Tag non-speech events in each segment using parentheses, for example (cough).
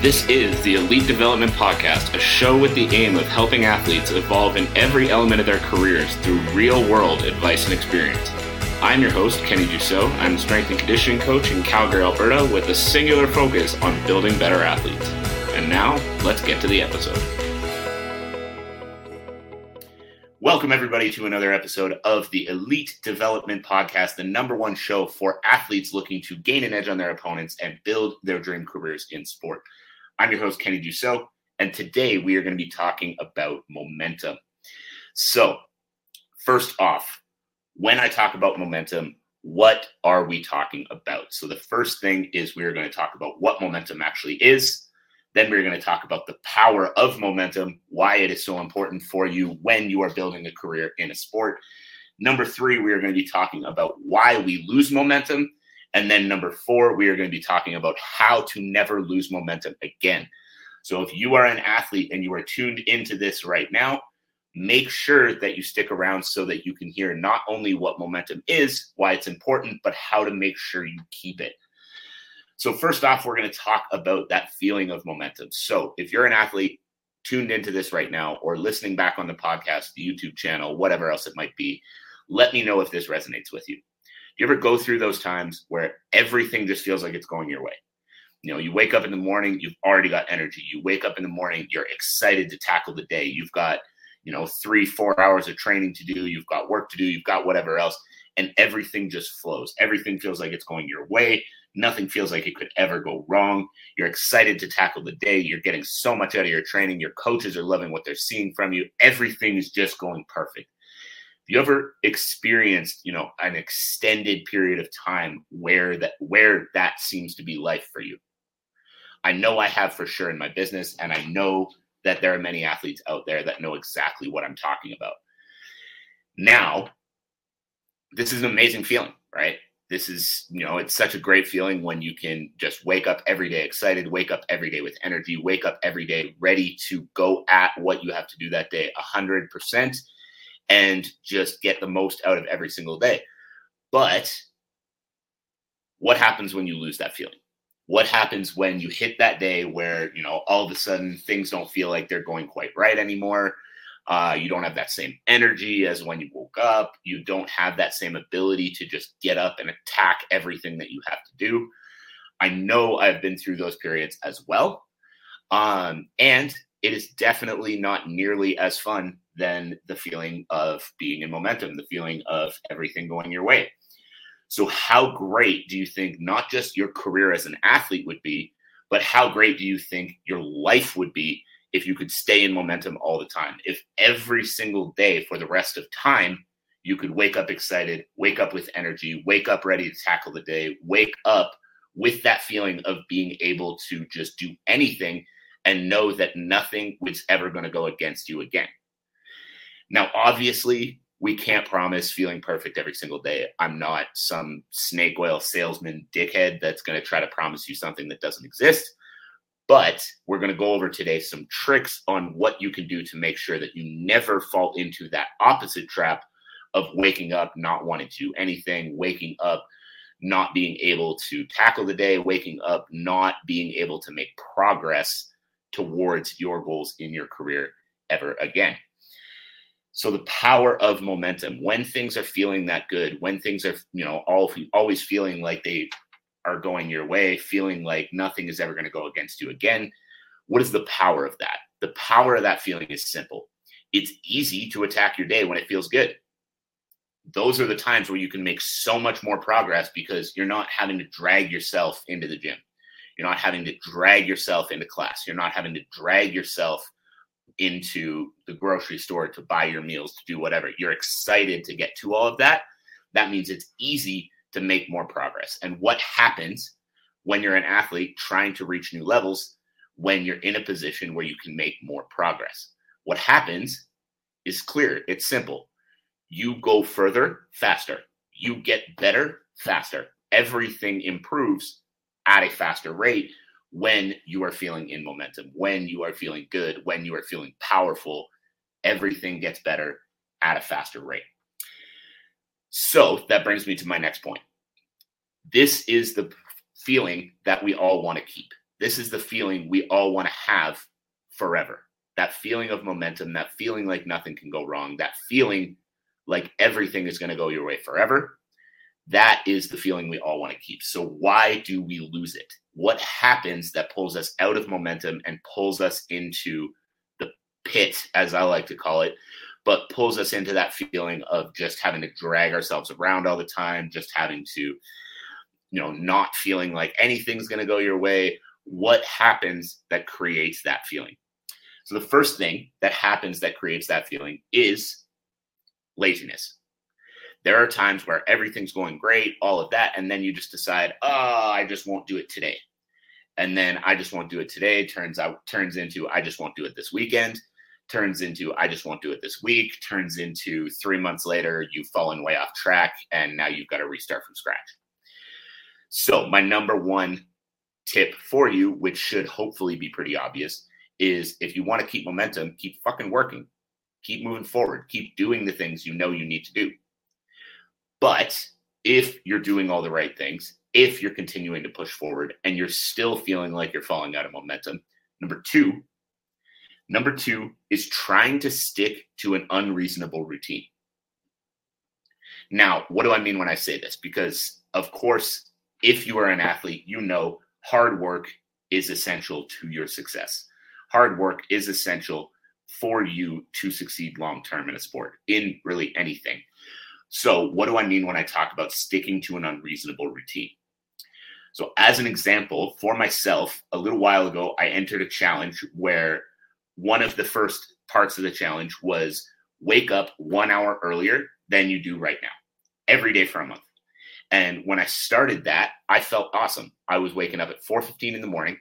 This is the Elite Development Podcast, a show with the aim of helping athletes evolve in every element of their careers through real world advice and experience. I'm your host, Kenny Dussault. I'm a strength and conditioning coach in Calgary, Alberta, with a singular focus on building better athletes. And now, let's get to the episode. Welcome, everybody, to another episode of the Elite Development Podcast, the number one show for athletes looking to gain an edge on their opponents and build their dream careers in sport. I'm your host, Kenny Dussault, and today we are going to be talking about momentum. So, first off, when I talk about momentum, what are we talking about? So, the first thing is we're going to talk about what momentum actually is. Then we're going to talk about the power of momentum, why it is so important for you when you are building a career in a sport. Number three, we are going to be talking about why we lose momentum. And then number four, we are going to be talking about how to never lose momentum again. So if you are an athlete and you are tuned into this right now, make sure that you stick around so that you can hear not only what momentum is, why it's important, but how to make sure you keep it. So, first off, we're going to talk about that feeling of momentum. So, if you're an athlete tuned into this right now or listening back on the podcast, the YouTube channel, whatever else it might be, let me know if this resonates with you. You ever go through those times where everything just feels like it's going your way? You know, you wake up in the morning, you've already got energy. You wake up in the morning, you're excited to tackle the day. You've got, you know, three, four hours of training to do. You've got work to do. You've got whatever else. And everything just flows. Everything feels like it's going your way. Nothing feels like it could ever go wrong. You're excited to tackle the day. You're getting so much out of your training. Your coaches are loving what they're seeing from you. Everything is just going perfect. You ever experienced, you know, an extended period of time where that where that seems to be life for you? I know I have for sure in my business, and I know that there are many athletes out there that know exactly what I'm talking about. Now, this is an amazing feeling, right? this is you know it's such a great feeling when you can just wake up every day excited wake up every day with energy wake up every day ready to go at what you have to do that day 100% and just get the most out of every single day but what happens when you lose that feeling what happens when you hit that day where you know all of a sudden things don't feel like they're going quite right anymore uh, you don't have that same energy as when you woke up. You don't have that same ability to just get up and attack everything that you have to do. I know I've been through those periods as well. Um, and it is definitely not nearly as fun than the feeling of being in momentum, the feeling of everything going your way. So, how great do you think not just your career as an athlete would be, but how great do you think your life would be if you could stay in momentum all the time. If every single day for the rest of time, you could wake up excited, wake up with energy, wake up ready to tackle the day, wake up with that feeling of being able to just do anything and know that nothing was ever going to go against you again. Now, obviously, we can't promise feeling perfect every single day. I'm not some snake oil salesman dickhead that's going to try to promise you something that doesn't exist. But we're going to go over today some tricks on what you can do to make sure that you never fall into that opposite trap of waking up not wanting to do anything, waking up not being able to tackle the day, waking up not being able to make progress towards your goals in your career ever again. So the power of momentum when things are feeling that good, when things are, you know, all, always feeling like they are going your way, feeling like nothing is ever going to go against you again. What is the power of that? The power of that feeling is simple. It's easy to attack your day when it feels good. Those are the times where you can make so much more progress because you're not having to drag yourself into the gym. You're not having to drag yourself into class. You're not having to drag yourself into the grocery store to buy your meals, to do whatever. You're excited to get to all of that. That means it's easy to make more progress. And what happens when you're an athlete trying to reach new levels when you're in a position where you can make more progress? What happens is clear, it's simple. You go further faster, you get better faster. Everything improves at a faster rate when you are feeling in momentum, when you are feeling good, when you are feeling powerful. Everything gets better at a faster rate. So that brings me to my next point. This is the feeling that we all want to keep. this is the feeling we all want to have forever. That feeling of momentum, that feeling like nothing can go wrong, that feeling like everything is going to go your way forever. That is the feeling we all want to keep. So, why do we lose it? What happens that pulls us out of momentum and pulls us into the pit, as I like to call it, but pulls us into that feeling of just having to drag ourselves around all the time, just having to, you know, not feeling like anything's going to go your way. What happens that creates that feeling? So, the first thing that happens that creates that feeling is laziness. There are times where everything's going great, all of that, and then you just decide, oh, I just won't do it today. And then I just won't do it today turns out turns into I just won't do it this weekend, turns into I just won't do it this week, turns into three months later, you've fallen way off track, and now you've got to restart from scratch. So, my number one tip for you, which should hopefully be pretty obvious, is if you want to keep momentum, keep fucking working keep moving forward, keep doing the things you know you need to do. But if you're doing all the right things, if you're continuing to push forward and you're still feeling like you're falling out of momentum, number two, number two is trying to stick to an unreasonable routine. Now, what do I mean when I say this? Because, of course, if you are an athlete, you know hard work is essential to your success. Hard work is essential for you to succeed long term in a sport, in really anything. So, what do I mean when I talk about sticking to an unreasonable routine? So, as an example, for myself, a little while ago, I entered a challenge where one of the first parts of the challenge was wake up one hour earlier than you do right now, every day for a month. And when I started that, I felt awesome. I was waking up at 4:15 in the morning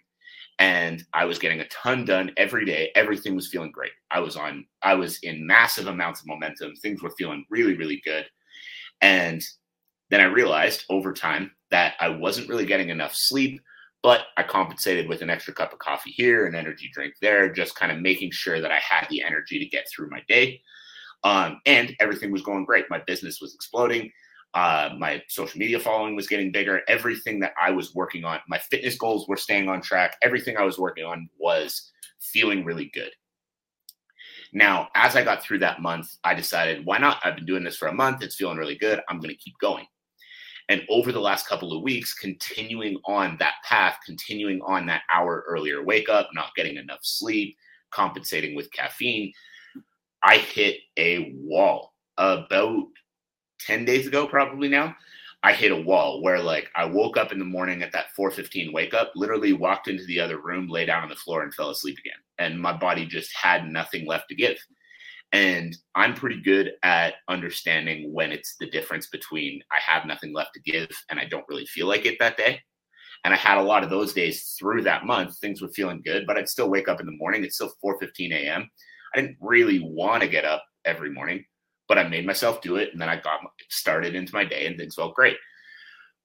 and I was getting a ton done every day. Everything was feeling great. I was on, I was in massive amounts of momentum. Things were feeling really, really good. And then I realized over time that I wasn't really getting enough sleep, but I compensated with an extra cup of coffee here, an energy drink there, just kind of making sure that I had the energy to get through my day. Um, and everything was going great. My business was exploding. Uh, my social media following was getting bigger. Everything that I was working on, my fitness goals were staying on track. Everything I was working on was feeling really good. Now, as I got through that month, I decided, why not? I've been doing this for a month. It's feeling really good. I'm going to keep going. And over the last couple of weeks, continuing on that path, continuing on that hour earlier wake up, not getting enough sleep, compensating with caffeine, I hit a wall about 10 days ago, probably now, I hit a wall where like I woke up in the morning at that 4:15 wake up, literally walked into the other room, lay down on the floor and fell asleep again. And my body just had nothing left to give. And I'm pretty good at understanding when it's the difference between I have nothing left to give and I don't really feel like it that day. And I had a lot of those days through that month. Things were feeling good, but I'd still wake up in the morning. It's still 4:15 a.m. I didn't really want to get up every morning but I made myself do it. And then I got started into my day and things felt great.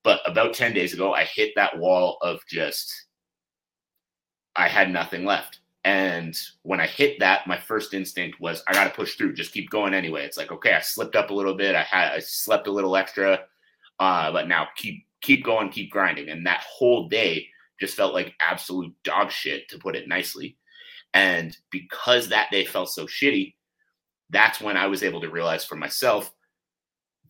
But about 10 days ago, I hit that wall of just, I had nothing left. And when I hit that, my first instinct was, I got to push through, just keep going anyway. It's like, okay, I slipped up a little bit. I had, I slept a little extra, uh, but now keep, keep going, keep grinding. And that whole day just felt like absolute dog shit, to put it nicely. And because that day felt so shitty, that's when I was able to realize for myself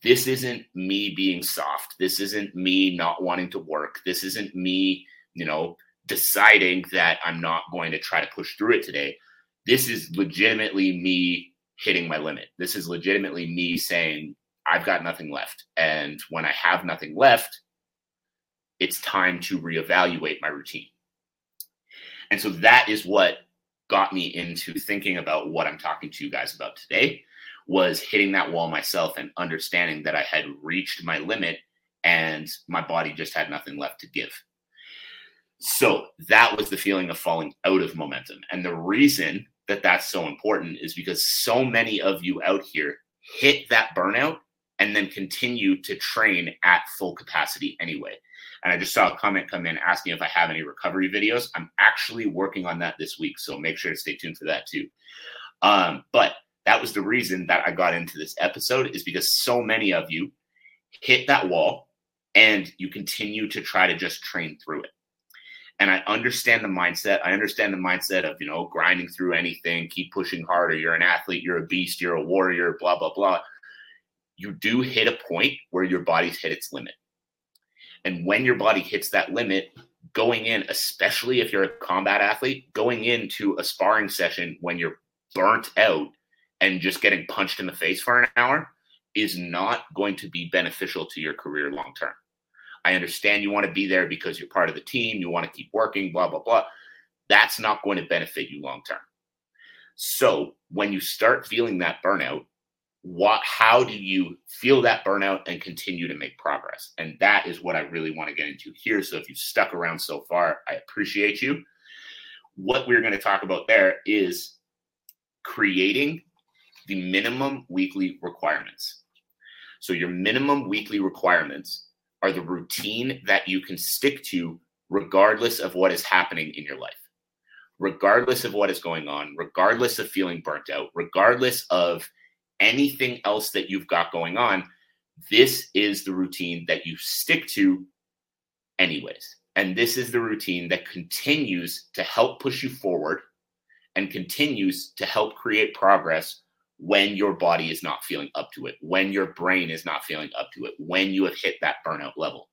this isn't me being soft. This isn't me not wanting to work. This isn't me, you know, deciding that I'm not going to try to push through it today. This is legitimately me hitting my limit. This is legitimately me saying, I've got nothing left. And when I have nothing left, it's time to reevaluate my routine. And so that is what got me into thinking about what I'm talking to you guys about today was hitting that wall myself and understanding that I had reached my limit and my body just had nothing left to give. So that was the feeling of falling out of momentum. And the reason that that's so important is because so many of you out here hit that burnout and then continue to train at full capacity anyway. And I just saw a comment come in asking if I have any recovery videos. I'm actually working on that this week. So make sure to stay tuned for that too. Um, but that was the reason that I got into this episode is because so many of you hit that wall and you continue to try to just train through it. And I understand the mindset. I understand the mindset of, you know, grinding through anything, keep pushing harder. You're an athlete, you're a beast, you're a warrior, blah, blah, blah. You do hit a point where your body's hit its limit. And when your body hits that limit, going in, especially if you're a combat athlete, going into a sparring session when you're burnt out and just getting punched in the face for an hour is not going to be beneficial to your career long term. I understand you want to be there because you're part of the team, you want to keep working, blah, blah, blah. That's not going to benefit you long term. So when you start feeling that burnout, what how do you feel that burnout and continue to make progress? And that is what I really want to get into here. So if you've stuck around so far, I appreciate you. What we're going to talk about there is creating the minimum weekly requirements. So, your minimum weekly requirements are the routine that you can stick to regardless of what is happening in your life, regardless of what is going on, regardless of feeling burnt out, regardless of anything else that you've got going on. This is the routine that you stick to, anyways. And this is the routine that continues to help push you forward and continues to help create progress when your body is not feeling up to it, when your brain is not feeling up to it, when you have hit that burnout level.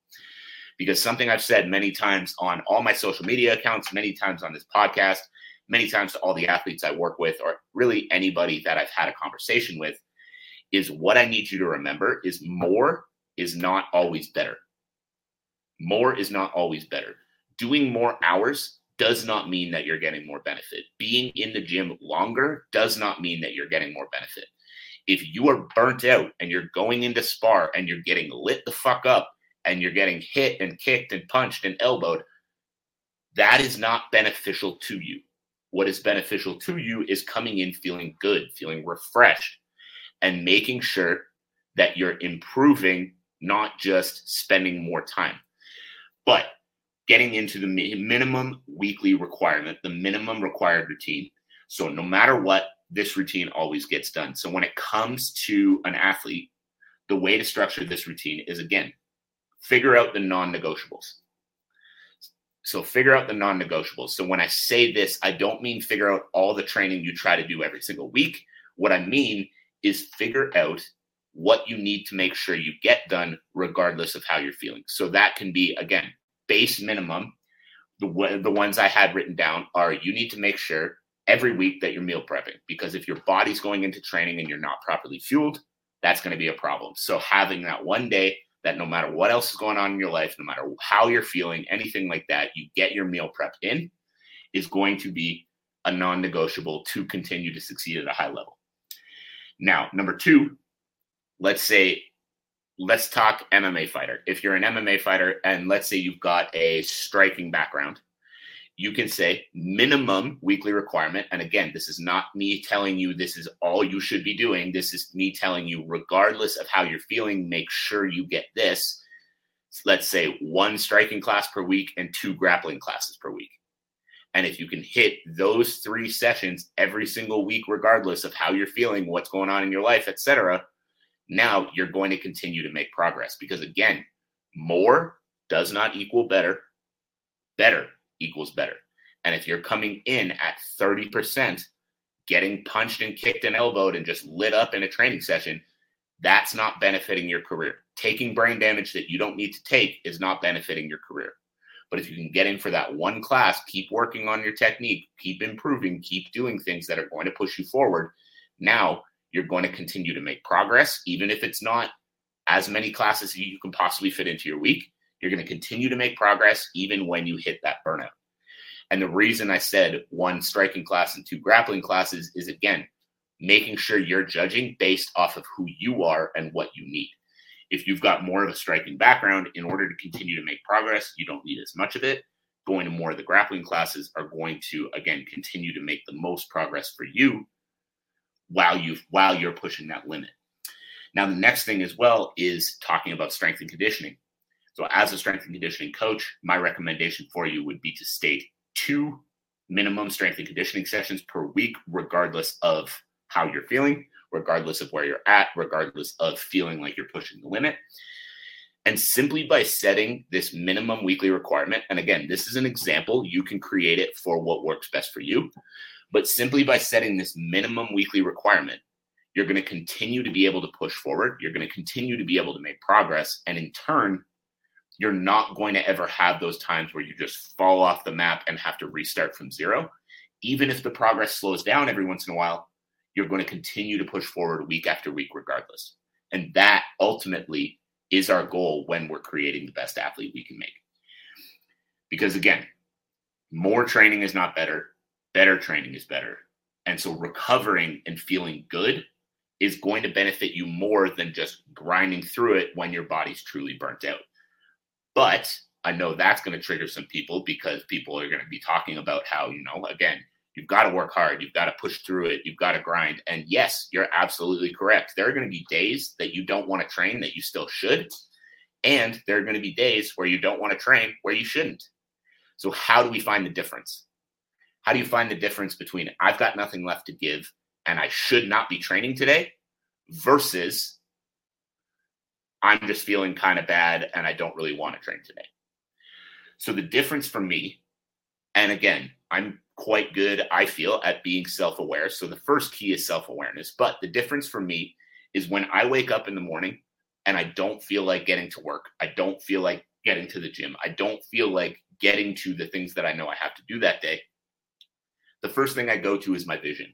Because something I've said many times on all my social media accounts, many times on this podcast, many times to all the athletes I work with, or really anybody that I've had a conversation with, is what I need you to remember is more is not always better. More is not always better. Doing more hours does not mean that you're getting more benefit. Being in the gym longer does not mean that you're getting more benefit. If you are burnt out and you're going into spar and you're getting lit the fuck up and you're getting hit and kicked and punched and elbowed, that is not beneficial to you. What is beneficial to you is coming in feeling good, feeling refreshed, and making sure that you're improving, not just spending more time. But getting into the minimum weekly requirement, the minimum required routine. So no matter what, this routine always gets done. So when it comes to an athlete, the way to structure this routine is again, figure out the non-negotiables. So figure out the non-negotiables. So when I say this, I don't mean figure out all the training you try to do every single week. What I mean is figure out what you need to make sure you get done regardless of how you're feeling. So that can be again base minimum, the, the ones I had written down are you need to make sure every week that you're meal prepping because if your body's going into training and you're not properly fueled, that's going to be a problem. So having that one day that no matter what else is going on in your life, no matter how you're feeling, anything like that, you get your meal prep in is going to be a non negotiable to continue to succeed at a high level. Now, number two, let's say let's talk MMA fighter. If you're an MMA fighter and let's say you've got a striking background, you can say minimum weekly requirement. And again, this is not me telling you this is all you should be doing. This is me telling you, regardless of how you're feeling, make sure you get this. Let's say one striking class per week and two grappling classes per week. And if you can hit those three sessions every single week, regardless of how you're feeling, what's going on in your life, etc., now you're going to continue to make progress because again, more does not equal better. Better equals better. And if you're coming in at 30%, getting punched and kicked and elbowed and just lit up in a training session, that's not benefiting your career. Taking brain damage that you don't need to take is not benefiting your career. But if you can get in for that one class, keep working on your technique, keep improving, keep doing things that are going to push you forward. Now you're going to continue to make progress, even if it's not as many classes you can possibly fit into your week. You're going to continue to make progress even when you hit that burnout. And the reason I said one striking class and two grappling classes is again, making sure you're judging based off of who you are and what you need. If you've got more of a striking background, in order to continue to make progress, you don't need as much of it. Going to more of the grappling classes are going to, again, continue to make the most progress for you while you while you're pushing that limit. Now, the next thing as well is talking about strength and conditioning. So, as a strength and conditioning coach, my recommendation for you would be to state two minimum strength and conditioning sessions per week, regardless of how you're feeling, regardless of where you're at, regardless of feeling like you're pushing the limit. And simply by setting this minimum weekly requirement, and again, this is an example, you can create it for what works best for you. But simply by setting this minimum weekly requirement, you're going to continue to be able to push forward. You're going to continue to be able to make progress. And in turn, you're not going to ever have those times where you just fall off the map and have to restart from zero. Even if the progress slows down every once in a while, you're going to continue to push forward week after week, regardless. And that ultimately is our goal when we're creating the best athlete we can make. Because again, more training is not better, better training is better. And so recovering and feeling good is going to benefit you more than just grinding through it when your body's truly burnt out. But I know that's going to trigger some people because people are going to be talking about how, you know, again, you've got to work hard, you've got to push through it, you've got to grind. And yes, you're absolutely correct. There are going to be days that you don't want to train that you still should. And there are going to be days where you don't want to train where you shouldn't. So, how do we find the difference? How do you find the difference between I've got nothing left to give and I should not be training today versus I'm just feeling kind of bad and I don't really want to train today? So, the difference for me, and again, I'm quite good, I feel, at being self aware. So, the first key is self awareness. But the difference for me is when I wake up in the morning and I don't feel like getting to work, I don't feel like getting to the gym, I don't feel like getting to the things that I know I have to do that day the first thing I go to is my vision.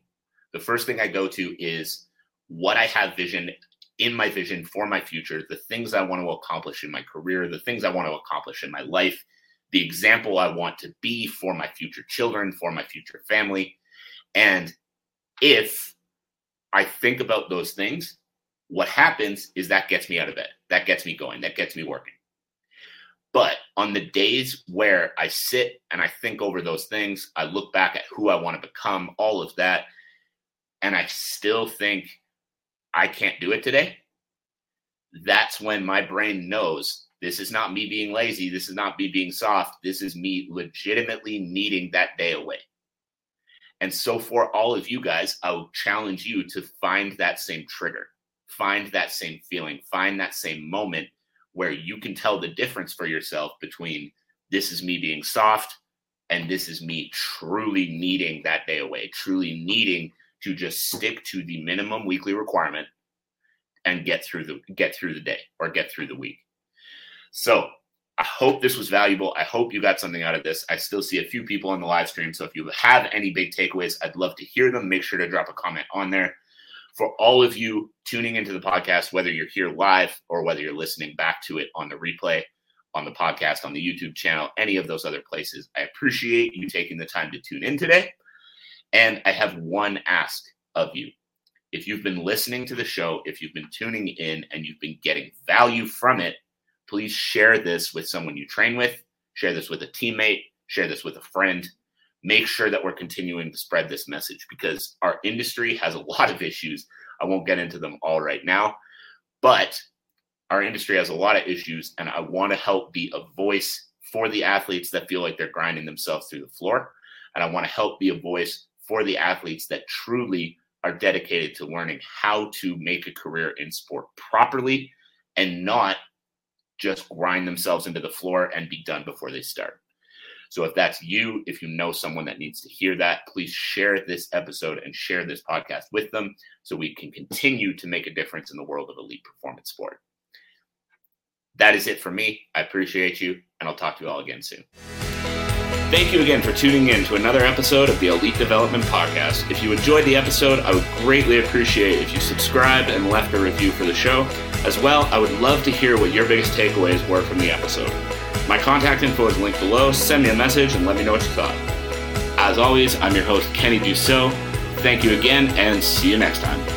The first thing I go to is what I have vision in my vision for my future, the things I want to accomplish in my career, the things I want to accomplish in my life, the example I want to be for my future children, for my future family. And if I think about those things, what happens is that gets me out of bed. That gets me going. That gets me working. But on the days where I sit and I think over those things, I look back at who I want to become, all of that, and I still think I can't do it today, that's when my brain knows this is not me being lazy. This is not me being soft. This is me legitimately needing that day away. And so, for all of you guys, I would challenge you to find that same trigger, find that same feeling, find that same moment where you can tell the difference for yourself between this is me being soft and this is me truly needing that day away, truly needing to just stick to the minimum weekly requirement and get through the get through the day or get through the week. So I hope this was valuable. I hope you got something out of this. I still see a few people on the live stream. So if you have any big takeaways, I'd love to hear them. Make sure to drop a comment on there for all of you tuning into the podcast, whether you're here live or whether you're listening back to it on the replay, on the podcast, on the YouTube channel, any of those other places. I appreciate you taking the time to tune in today. And I have one ask of you. If you've been listening to the show, if you've been tuning in and you've been getting value from it, please share this with someone you train with, share this with a teammate, share this with a friend, make sure that we're continuing to spread this message because our industry has a (laughs) lot of issues. I won't get into them all right now, but our industry has a lot of issues, and I want to help be a voice for the athletes that feel like they're grinding themselves through the floor. And I want to help be a voice for the athletes that truly are dedicated to learning how to make a career in sport properly and not just grind themselves into the floor and be done before they start. So if that's you, if you know someone that needs to hear that, please share this episode and share this podcast with them so we can continue to make a difference in the world of elite performance sport. That is it for me. I appreciate you, and I'll talk to you all again soon. Thank you again for tuning in to another episode of the Elite Development Podcast. If you enjoyed the episode, I would greatly appreciate if you subscribed and left a review for the show. As well, I would love to hear what your biggest takeaways were from the episode. My contact info is linked below. Send me a message and let me know what you thought. As always, I'm your host, Kenny Dussault. Thank you again, and see you next time.